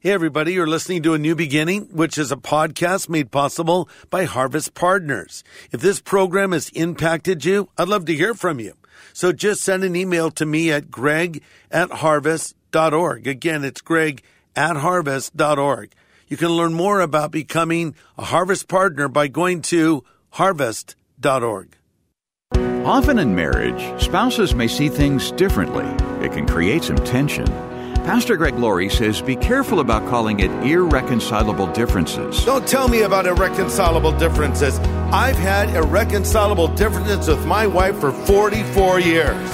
Hey, everybody, you're listening to A New Beginning, which is a podcast made possible by Harvest Partners. If this program has impacted you, I'd love to hear from you. So just send an email to me at greg at harvest.org. Again, it's greg at harvest.org. You can learn more about becoming a Harvest Partner by going to harvest.org. Often in marriage, spouses may see things differently. It can create some tension. Pastor Greg Laurie says be careful about calling it irreconcilable differences. Don't tell me about irreconcilable differences. I've had irreconcilable differences with my wife for 44 years.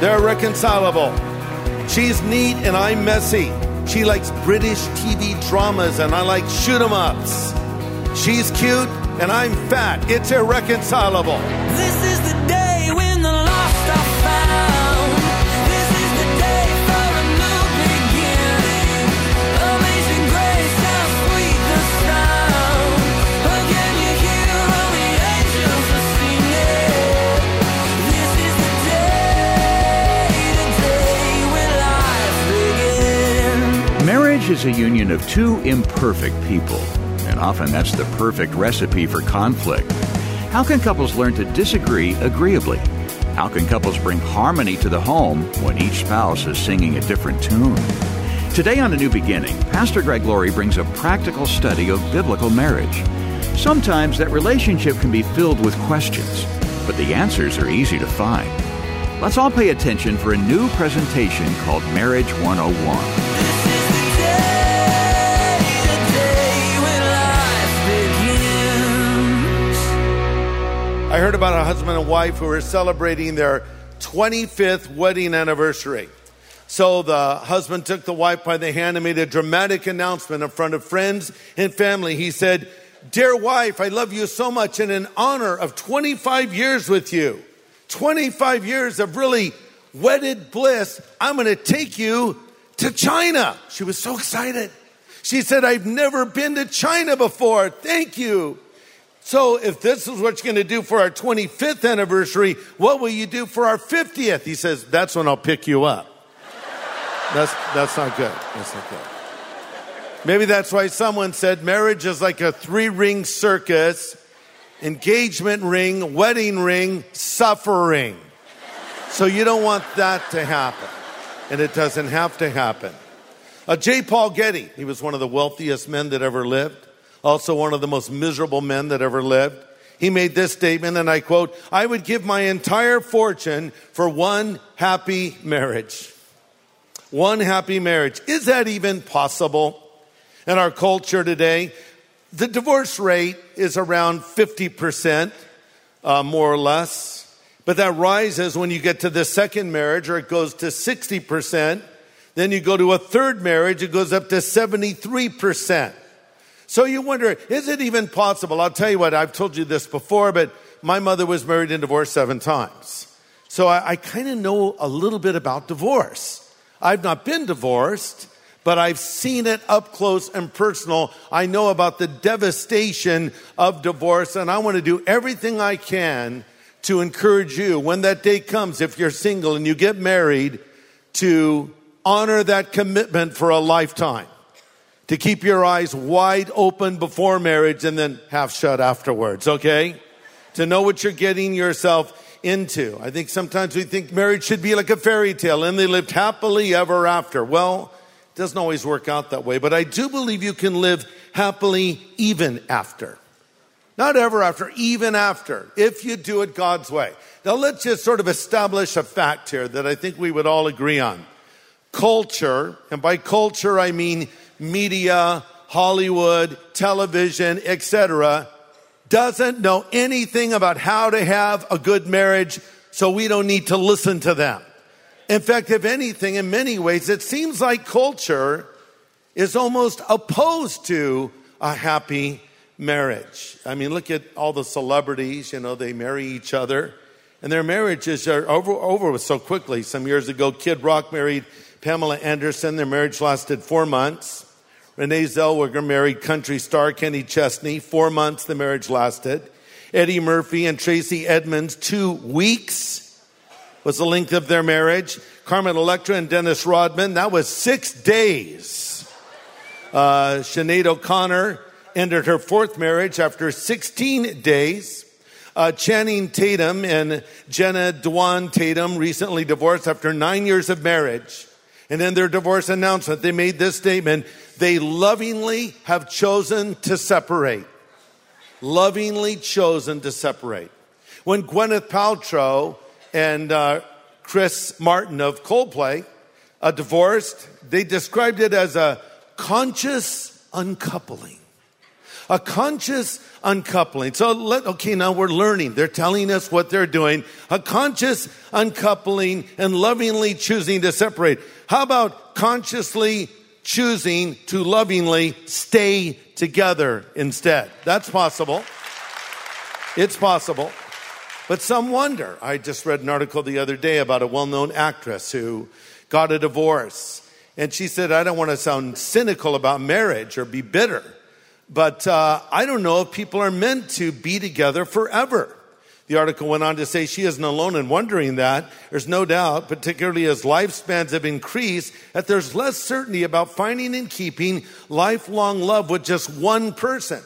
They're irreconcilable. She's neat and I'm messy. She likes British TV dramas and I like shoot 'em ups. She's cute and I'm fat. It's irreconcilable. Marriage is a union of two imperfect people, and often that's the perfect recipe for conflict. How can couples learn to disagree agreeably? How can couples bring harmony to the home when each spouse is singing a different tune? Today on A New Beginning, Pastor Greg Laurie brings a practical study of biblical marriage. Sometimes that relationship can be filled with questions, but the answers are easy to find. Let's all pay attention for a new presentation called Marriage 101. I heard about a husband and wife who were celebrating their 25th wedding anniversary. So the husband took the wife by the hand and made a dramatic announcement in front of friends and family. He said, Dear wife, I love you so much and in honor of 25 years with you, 25 years of really wedded bliss, I'm going to take you to China. She was so excited. She said, I've never been to China before. Thank you. So, if this is what you're going to do for our 25th anniversary, what will you do for our 50th? He says, That's when I'll pick you up. That's, that's not good. That's not good. Maybe that's why someone said marriage is like a three ring circus engagement ring, wedding ring, suffering. So, you don't want that to happen. And it doesn't have to happen. Uh, J. Paul Getty, he was one of the wealthiest men that ever lived, also one of the most miserable men that ever lived. He made this statement, and I quote, I would give my entire fortune for one happy marriage. One happy marriage. Is that even possible in our culture today? The divorce rate is around 50%, uh, more or less. But that rises when you get to the second marriage, or it goes to 60%. Then you go to a third marriage, it goes up to 73%. So you wonder, is it even possible? I'll tell you what, I've told you this before, but my mother was married and divorced seven times. So I, I kind of know a little bit about divorce. I've not been divorced, but I've seen it up close and personal. I know about the devastation of divorce, and I want to do everything I can to encourage you when that day comes, if you're single and you get married, to honor that commitment for a lifetime. To keep your eyes wide open before marriage and then half shut afterwards, okay? To know what you're getting yourself into. I think sometimes we think marriage should be like a fairy tale and they lived happily ever after. Well, it doesn't always work out that way, but I do believe you can live happily even after. Not ever after, even after, if you do it God's way. Now let's just sort of establish a fact here that I think we would all agree on. Culture, and by culture I mean media, Hollywood, television, etc., doesn't know anything about how to have a good marriage, so we don't need to listen to them. In fact, if anything, in many ways, it seems like culture is almost opposed to a happy marriage. I mean, look at all the celebrities, you know, they marry each other. And their marriages are over, over so quickly. Some years ago, Kid Rock married Pamela Anderson. Their marriage lasted four months. Renee Zellweger married country star Kenny Chesney. Four months the marriage lasted. Eddie Murphy and Tracy Edmonds, two weeks was the length of their marriage. Carmen Electra and Dennis Rodman, that was six days. Uh, Sinead O'Connor ended her fourth marriage after 16 days. Uh, Channing Tatum and Jenna Dewan Tatum recently divorced after nine years of marriage. And in their divorce announcement, they made this statement they lovingly have chosen to separate. Lovingly chosen to separate. When Gwyneth Paltrow and uh, Chris Martin of Coldplay uh, divorced, they described it as a conscious uncoupling. A conscious uncoupling. So let, okay, now we're learning. They're telling us what they're doing. A conscious uncoupling and lovingly choosing to separate. How about consciously choosing to lovingly stay together instead? That's possible. It's possible. But some wonder. I just read an article the other day about a well known actress who got a divorce. And she said, I don't want to sound cynical about marriage or be bitter, but uh, I don't know if people are meant to be together forever. The article went on to say she isn't alone in wondering that. There's no doubt, particularly as lifespans have increased, that there's less certainty about finding and keeping lifelong love with just one person.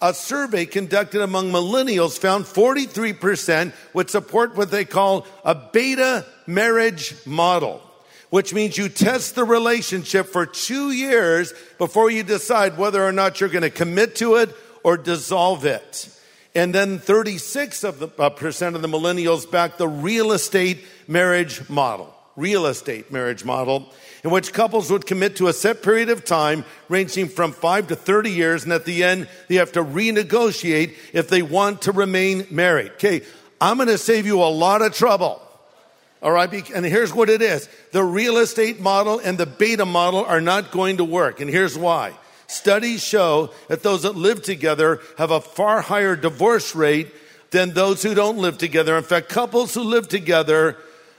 A survey conducted among millennials found 43% would support what they call a beta marriage model, which means you test the relationship for two years before you decide whether or not you're going to commit to it or dissolve it. And then 36 of the uh, percent of the millennials back the real estate marriage model, real estate marriage model, in which couples would commit to a set period of time ranging from five to 30 years. And at the end, they have to renegotiate if they want to remain married. Okay. I'm going to save you a lot of trouble. All right. And here's what it is. The real estate model and the beta model are not going to work. And here's why. Studies show that those that live together have a far higher divorce rate than those who don't live together. In fact, couples who live together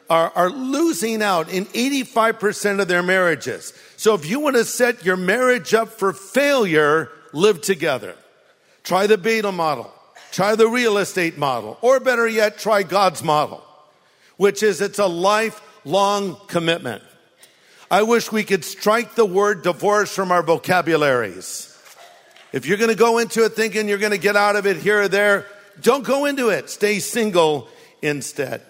are, are losing out in 85% of their marriages. So if you want to set your marriage up for failure, live together. Try the beta model. Try the real estate model. Or better yet, try God's model, which is it's a lifelong commitment. I wish we could strike the word divorce from our vocabularies. If you're going to go into it thinking you're going to get out of it here or there, don't go into it. Stay single instead.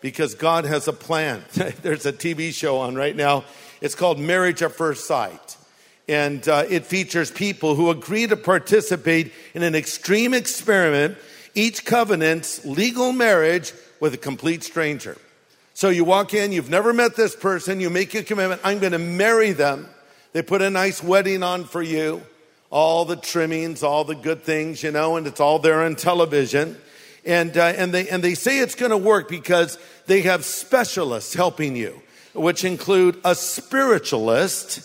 Because God has a plan. There's a TV show on right now. It's called Marriage at First Sight. And uh, it features people who agree to participate in an extreme experiment, each covenant's legal marriage with a complete stranger. So you walk in, you've never met this person, you make a commitment, I'm going to marry them. They put a nice wedding on for you, all the trimmings, all the good things, you know, and it's all there on television. And, uh, and, they, and they say it's going to work because they have specialists helping you, which include a spiritualist,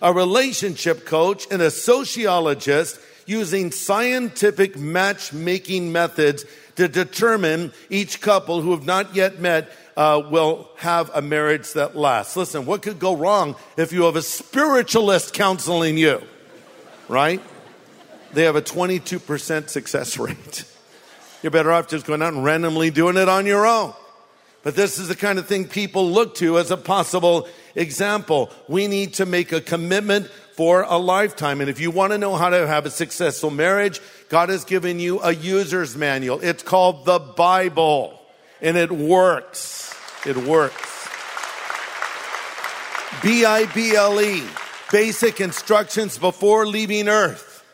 a relationship coach, and a sociologist using scientific matchmaking methods to determine each couple who have not yet met uh, will have a marriage that lasts. Listen, what could go wrong if you have a spiritualist counseling you? Right? They have a 22% success rate. You're better off just going out and randomly doing it on your own. But this is the kind of thing people look to as a possible example. We need to make a commitment for a lifetime. And if you want to know how to have a successful marriage, God has given you a user's manual. It's called the Bible and it works. It works. B I B L E, basic instructions before leaving Earth.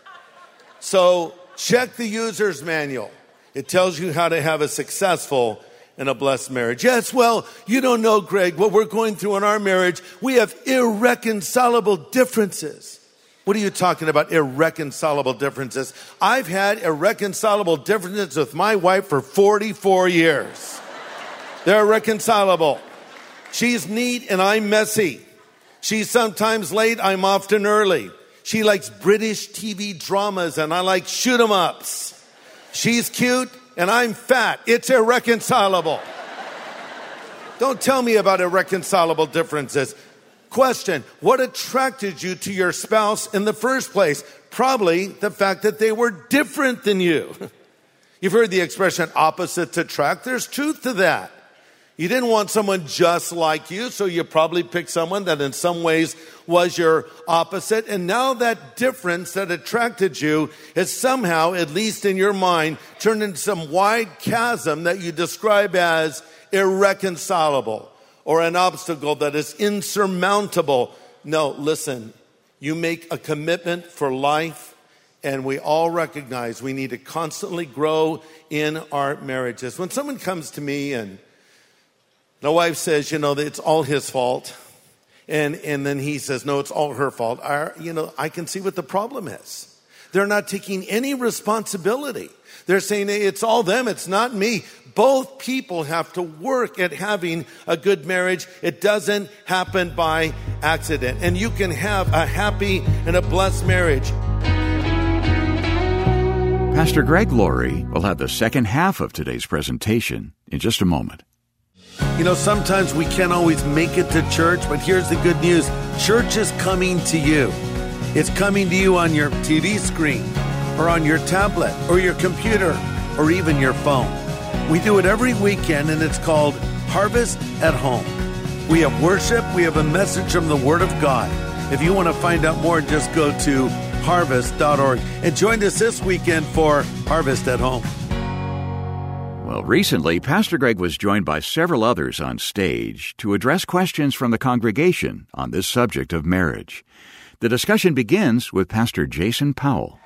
So check the user's manual. It tells you how to have a successful and a blessed marriage. Yes, well, you don't know, Greg, what we're going through in our marriage. We have irreconcilable differences. What are you talking about, irreconcilable differences? I've had irreconcilable differences with my wife for 44 years. They're reconcilable. She's neat and I'm messy. She's sometimes late, I'm often early. She likes British TV dramas and I like shoot 'em ups. She's cute and I'm fat. It's irreconcilable. Don't tell me about irreconcilable differences. Question What attracted you to your spouse in the first place? Probably the fact that they were different than you. You've heard the expression opposites attract. There's truth to that. You didn't want someone just like you, so you probably picked someone that in some ways was your opposite. And now that difference that attracted you is somehow, at least in your mind, turned into some wide chasm that you describe as irreconcilable or an obstacle that is insurmountable. No, listen, you make a commitment for life, and we all recognize we need to constantly grow in our marriages. When someone comes to me and my wife says, you know, it's all his fault. And, and then he says, no, it's all her fault. I, you know, I can see what the problem is. They're not taking any responsibility. They're saying it's all them, it's not me. Both people have to work at having a good marriage. It doesn't happen by accident. And you can have a happy and a blessed marriage. Pastor Greg Laurie will have the second half of today's presentation in just a moment. You know, sometimes we can't always make it to church, but here's the good news church is coming to you. It's coming to you on your TV screen, or on your tablet, or your computer, or even your phone. We do it every weekend, and it's called Harvest at Home. We have worship, we have a message from the Word of God. If you want to find out more, just go to harvest.org and join us this weekend for Harvest at Home. Well, recently, Pastor Greg was joined by several others on stage to address questions from the congregation on this subject of marriage. The discussion begins with Pastor Jason Powell.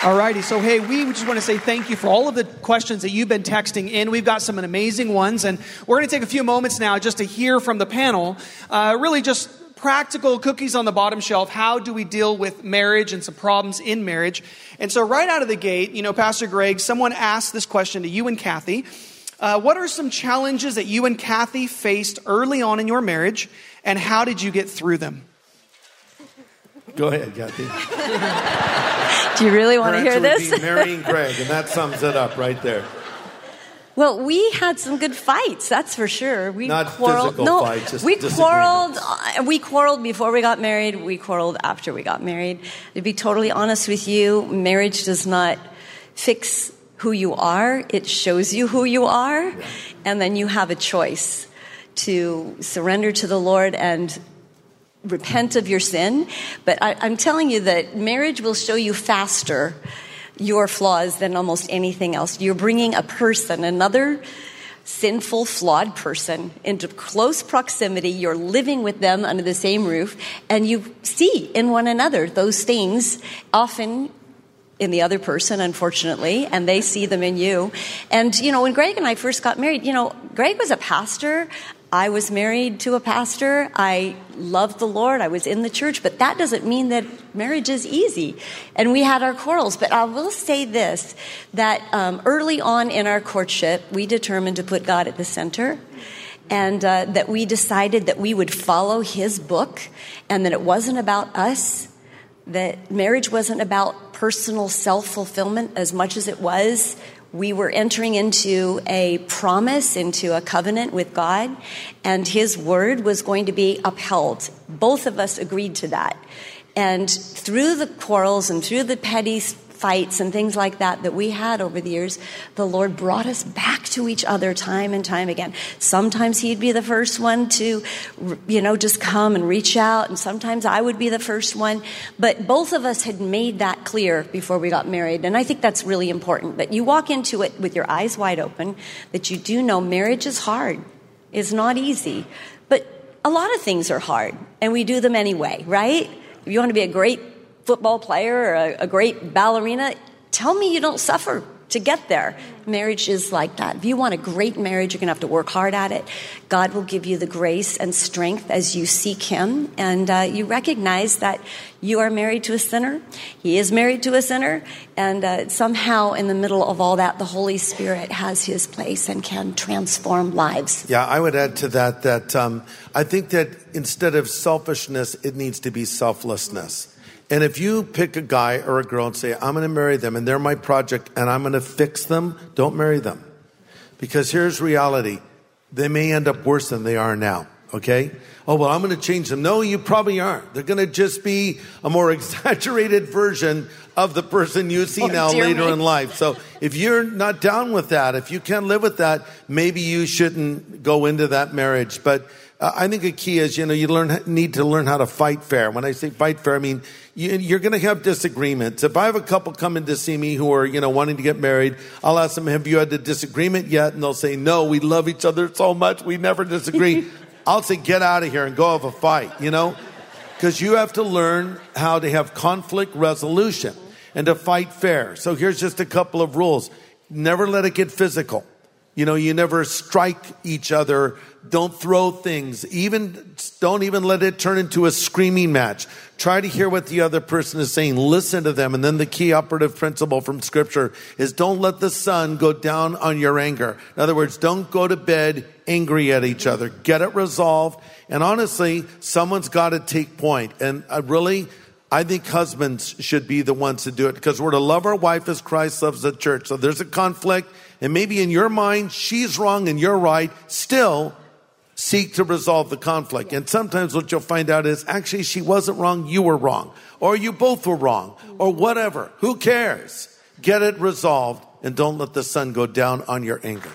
Alrighty, so hey, we just want to say thank you for all of the questions that you've been texting in. We've got some amazing ones, and we're going to take a few moments now just to hear from the panel. Uh, really, just practical cookies on the bottom shelf. How do we deal with marriage and some problems in marriage? And so, right out of the gate, you know, Pastor Greg, someone asked this question to you and Cathe. Uh, what are some challenges that you and Cathe faced early on in your marriage, and how did you get through them? Go ahead, Cathe. Do you really want to hear answer would this? be marrying Greg, and that sums it up right there. Well, we had some good fights, that's for sure. We Not quarreled. no, fights, we quarreled. uh, We quarreled before we got married. We quarreled after we got married. To be totally honest with you, marriage does not fix who you are. It shows you who you are, and then you have a choice to surrender to the Lord and repent of your sin. But I, I'm telling you that marriage will show you faster your flaws than almost anything else. You're bringing a person, another sinful, flawed person, into close proximity. You're living with them under the same roof, and you see in one another those things often in the other person, unfortunately, and they see them in you. And, you know, when Greg and I first got married, you know, Greg was a pastor. I was married to a pastor. I loved the Lord. I was in the church, but that doesn't mean that marriage is easy. And we had our quarrels. But I will say this that um, early on in our courtship, we determined to put God at the center and uh, that we decided that we would follow his book and that it wasn't about us that marriage wasn't about personal self fulfillment as much as it was. We were entering into a promise, into a covenant with God, and His word was going to be upheld. Both of us agreed to that. And through the quarrels and through the petty fights and things like that that we had over the years, the Lord brought us back to each other time and time again. Sometimes He'd be the first one to, you know, just come and reach out, and sometimes I would be the first one. But both of us had made that clear before we got married, and I think that's really important. That you walk into it with your eyes wide open, that you do know marriage is hard, it's not easy, but a lot of things are hard, and we do them anyway, right? If you want to be a great football player or a, a great ballerina, tell me you don't suffer to get there. Marriage is like that. If you want a great marriage, you're going to have to work hard at it. God will give you the grace and strength as you seek Him, and uh, you recognize that you are married to a sinner. He is married to a sinner, and uh, somehow in the middle of all that, the Holy Spirit has His place and can transform lives. Yeah, I would add to that that um, I think that instead of selfishness, it needs to be selflessness. And if you pick a guy or a girl and say, I'm going to marry them and they're my project and I'm going to fix them, don't marry them. Because here's reality they may end up worse than they are now. okay? Oh, well, I'm going to change them. No, you probably aren't. They're going to just be a more exaggerated version of the person you see Oh, now later me. in life. So if you're not down with that, if you can't live with that, maybe you shouldn't go into that marriage. But uh, I think a key is, you know, you learn, need to learn how to fight fair. When I say fight fair, I mean, you, you're going to have disagreements. If I have a couple coming to see me who are, you know, wanting to get married, I'll ask them, have you had a disagreement yet? And they'll say, no, we love each other so much. We never disagree. I'll say, get out of here and go have a fight, you know? Because you have to learn how to have conflict resolution and to fight fair. So here's just a couple of rules. Never let it get physical. You know, you never strike each other. Don't throw things. Even, don't even let it turn into a screaming match. Try to hear what the other person is saying. Listen to them. And then the key operative principle from scripture is don't let the sun go down on your anger. In other words, don't go to bed angry at each other. Get it resolved. And honestly, someone's got to take point. And I really, I think husbands should be the ones to do it because we're to love our wife as Christ loves the church. So there's a conflict, and maybe in your mind she's wrong and you're right. Still, seek to resolve the conflict. And sometimes what you'll find out is actually she wasn't wrong, you were wrong, or you both were wrong, or whatever. Who cares? Get it resolved, and don't let the sun go down on your anger.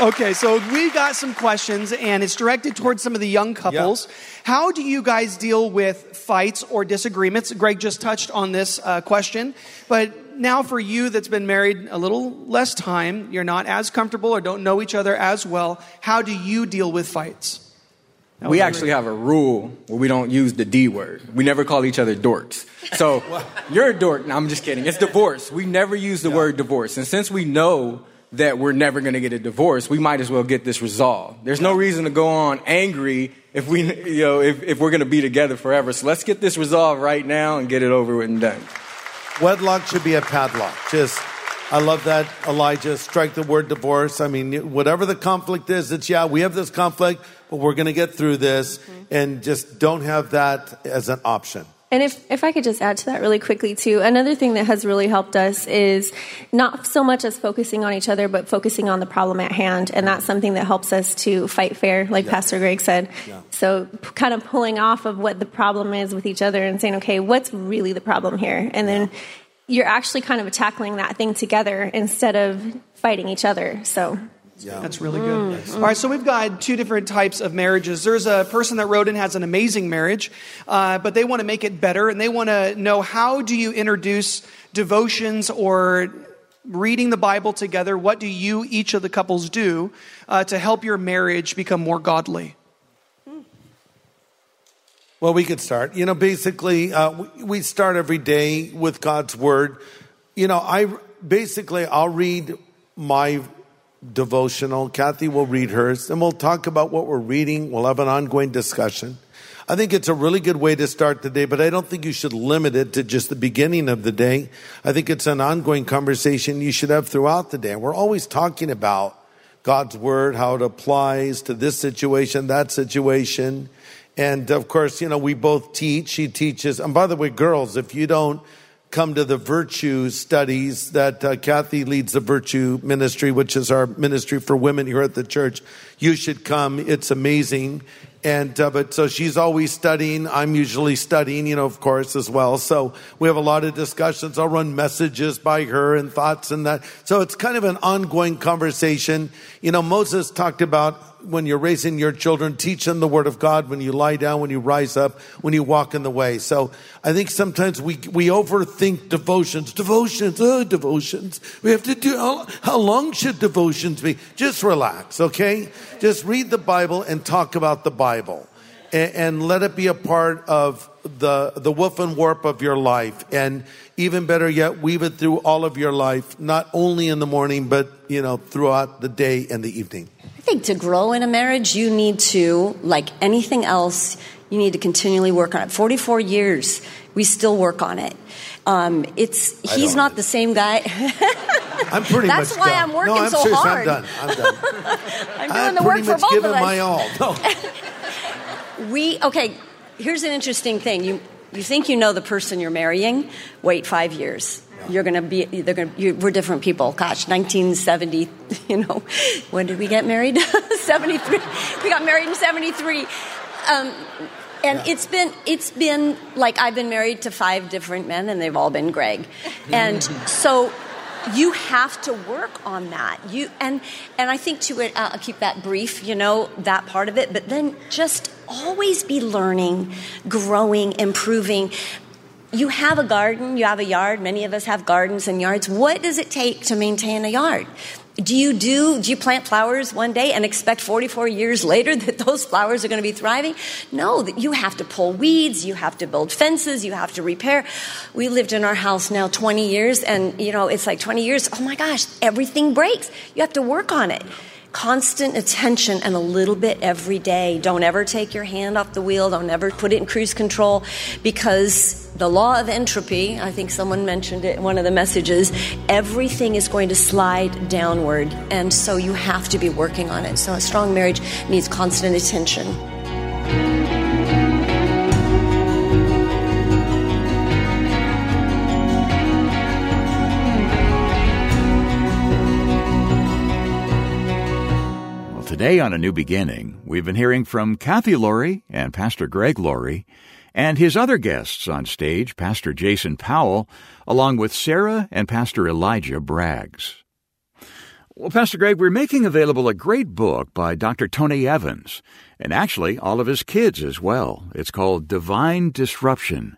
Okay, so we got some questions, and it's directed towards some of the young couples. How do you guys deal with fights or disagreements? Greg just touched on this uh, question, but now for you that's been married a little less time, you're not as comfortable or don't know each other as well. How do you deal with fights? That We actually have a rule where we don't use the D word. We never call each other dorks. So you're a dork. No, I'm just kidding. It's divorce. We never use the word divorce. And since we know that we're never going to get a divorce, we might as well get this resolved. There's no reason to go on angry if we, you know, if, if we're going to be together forever. So let's get this resolved right now and get it over with and done. Wedlock should be a padlock. Just, I love that, Elijah. Strike the word divorce. I mean, whatever the conflict is, it's yeah, we have this conflict, but we're going to get through this, mm-hmm. and just don't have that as an option. And if, if I could just add to that really quickly, too, another thing that has really helped us is not so much as focusing on each other, but focusing on the problem at hand. And that's something that helps us to fight fair, like Pastor Greg said. So, p- kind of pulling off of what the problem is with each other and saying, okay, what's really the problem here? And then you're actually kind of tackling that thing together instead of fighting each other. So, That's really good. All right, so we've got two different types of marriages. There's a person that wrote in has an amazing marriage, uh, but they want to make it better, and they want to know how do you introduce devotions or reading the Bible together? What do you, each of the couples, do uh, to help your marriage become more godly? Well, we could start. You know, basically, uh, we, we start every day with God's word. You know, I basically I'll read my devotional. Cathe will read hers, and we'll talk about what we're reading. We'll have an ongoing discussion. I think it's a really good way to start the day, but I don't think you should limit it to just the beginning of the day. I think it's an ongoing conversation you should have throughout the day. We're always talking about God's word, how it applies to this situation, that situation. And of course, you know, we both teach. She teaches. And by the way, girls, if you don't come to the virtue studies that uh, Cathe leads the virtue ministry, which is our ministry for women here at the church, you should come. It's amazing. And, uh, but so she's always studying. I'm usually studying, you know, of course, as well. So we have a lot of discussions. I'll run messages by her and thoughts and that. So it's kind of an ongoing conversation. You know, Moses talked about when you're raising your children, teach them the word of God when you lie down, when you rise up, when you walk in the way. So I think sometimes we, we overthink devotions. Devotions, oh, devotions. We have to do, how, how long should devotions be? Just relax, okay? Just read the Bible and talk about the Bible. And, and let it be a part of the, the woof and warp of your life. And even better yet, weave it through all of your life, not only in the morning, but, you know, throughout the day and the evening. Think to grow in a marriage, you need to, like anything else, you need to continually work on it. 44 years, we still work on it. Um, it's he's don't. the same guy. I'm pretty That's much why done. I'm working no, I'm so serious, hard. I'm done. I'm done. I'm doing I've the work for both given of us. my all. No. We okay. Here's an interesting thing. You you think you know the person you're marrying? Wait five years. You're going to be, they're going to, we're different people. Gosh, 1970, you know, when did we get married? 73. We got married in 73. Um, and it's been it's been like I've been married to five different men, and they've all been Greg, and so you have to work on that. You and and I think to it, uh, I'll keep that brief, you know, that part of it, but then just always be learning, growing, improving. You have a garden, you have a yard. Many of us have gardens and yards. What does it take to maintain a yard? Do you do, do you plant flowers one day and expect 44 years later that those flowers are going to be thriving? No, you have to pull weeds, you have to build fences, you have to repair. We lived in our house now 20 years and, you know, it's like 20 years. Oh my gosh, everything breaks. You have to work on it. Constant attention and a little bit every day. Don't ever take your hand off the wheel. Don't ever put it in cruise control because the law of entropy, I think someone mentioned it in one of the messages, everything is going to slide downward. And so you have to be working on it. So a strong marriage needs constant attention. Today on A New Beginning, we've been hearing from Cathe Laurie and Pastor Greg Laurie and his other guests on stage, Pastor Jason Powell, along with Sarah and Pastor Elijah Braggs. Well, Pastor Greg, we're making available a great book by Dr. Tony Evans, and actually all of his kids as well. It's called Divine Disruption,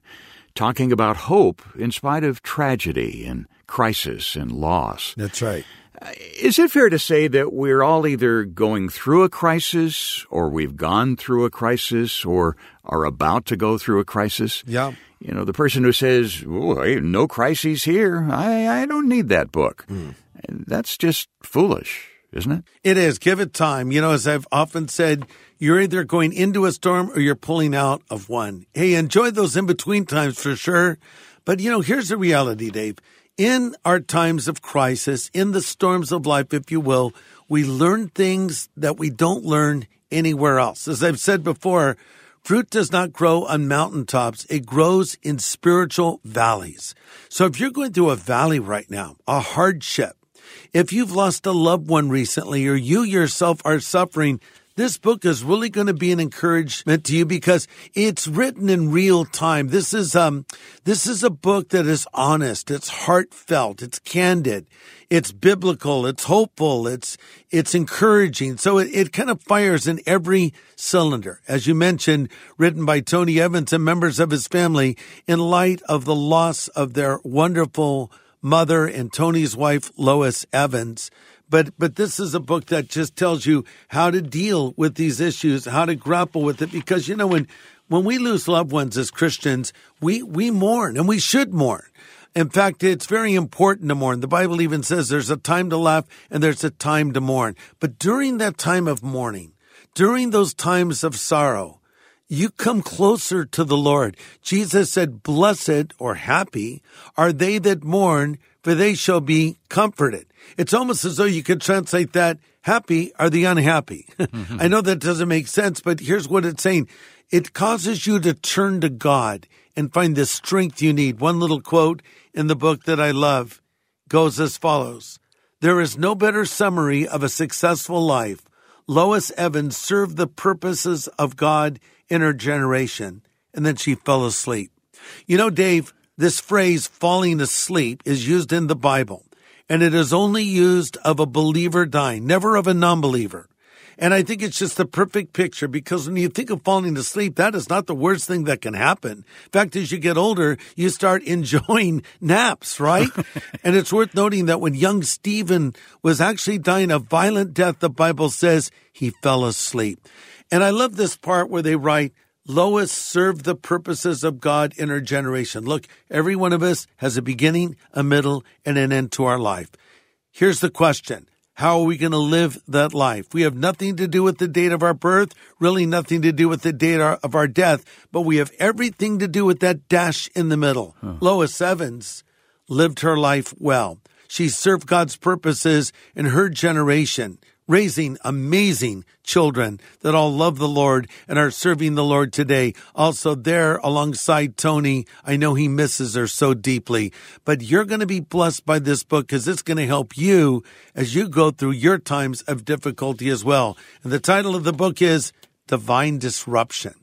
talking about hope in spite of tragedy and crisis and loss. That's right. Uh, is it fair to say that we're all either going through a crisis, or we've gone through a crisis, or are about to go through a crisis? Yeah. You know, the person who says, oh, hey, no crises here, I, I don't need that book. Hmm. That's just foolish, isn't it? It is. Give it time. You know, as I've often said, you're either going into a storm or you're pulling out of one. Hey, enjoy those in between times for sure. But, you know, here's the reality, Dave. In our times of crisis, in the storms of life, if you will, we learn things that we don't learn anywhere else. As I've said before, fruit does not grow on mountaintops. It grows in spiritual valleys. So if you're going through a valley right now, a hardship, if you've lost a loved one recently or you yourself are suffering, this book is really going to be an encouragement to you because it's written in real time. This is um this is a book that is honest, it's heartfelt, it's candid, it's biblical, it's hopeful, it's it's encouraging. So it, it kind of fires in every cylinder. As you mentioned, written by Tony Evans and members of his family in light of the loss of their wonderful mother and Tony's wife, Lois Evans. But, but this is a book that just tells you how to deal with these issues, how to grapple with it. Because, you know, when, when we lose loved ones as Christians, we, we mourn and we should mourn. In fact, it's very important to mourn. The Bible even says there's a time to laugh and there's a time to mourn. But during that time of mourning, during those times of sorrow, you come closer to the Lord. Jesus said, blessed or happy are they that mourn, for they shall be comforted. It's almost as though you could translate that happy are the unhappy. I know that doesn't make sense, but here's what it's saying. It causes you to turn to God and find the strength you need. One little quote in the book that I love goes as follows. There is no better summary of a successful life. Lois Evans served the purposes of God in her generation, and then she fell asleep. You know, Dave, this phrase falling asleep is used in the Bible, and it is only used of a believer dying, never of a non-believer. And I think it's just the perfect picture because when you think of falling asleep, that is not the worst thing that can happen. In fact, as you get older, you start enjoying naps, right? and it's worth noting that when young Stephen was actually dying a violent death, the Bible says he fell asleep. And I love this part where they write, Lois served the purposes of God in her generation. Look, every one of us has a beginning, a middle, and an end to our life. Here's the question. How are we going to live that life? We have nothing to do with the date of our birth, really nothing to do with the date of our death, but we have everything to do with that dash in the middle. Lois Evans lived her life well. She served God's purposes in her generation raising amazing children that all love the Lord and are serving the Lord today. Also there alongside Tony. I know he misses her so deeply, but you're going to be blessed by this book because it's going to help you as you go through your times of difficulty as well. And the title of the book is Divine Disruption.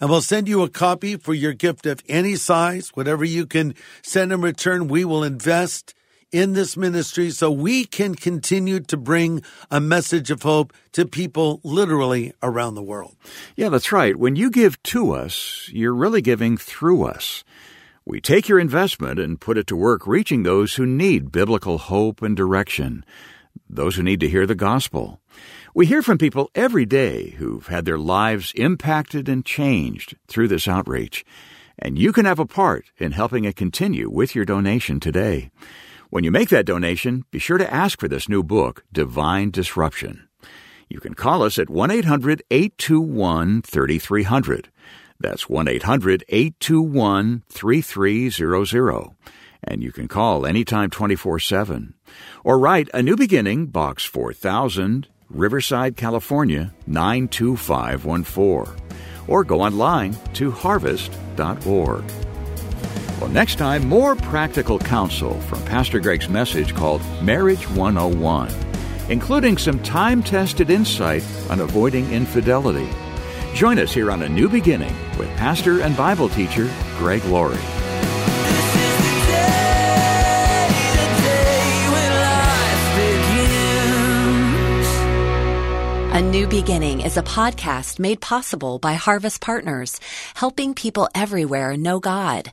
And we'll send you a copy for your gift of any size, whatever you can send in return. We will invest in this ministry so we can continue to bring a message of hope to people literally around the world. Yeah, that's right. When you give to us, you're really giving through us. We take your investment and put it to work reaching those who need biblical hope and direction, those who need to hear the gospel. We hear from people every day who've had their lives impacted and changed through this outreach, and you can have a part in helping it continue with your donation today. When you make that donation, be sure to ask for this new book, Divine Disruption. You can call us at 1 800 821 3300. That's 1 800 821 3300. And you can call anytime 24 7. Or write A New Beginning, Box 4000, Riverside, California 92514. Or go online to harvest.org. Well, next time, more practical counsel from Pastor Greg's message called Marriage 101, including some time tested insight on avoiding infidelity. Join us here on A New Beginning with pastor and Bible teacher Greg Laurie. This is the day, the day when life begins. A New Beginning is a podcast made possible by Harvest Partners, helping people everywhere know God.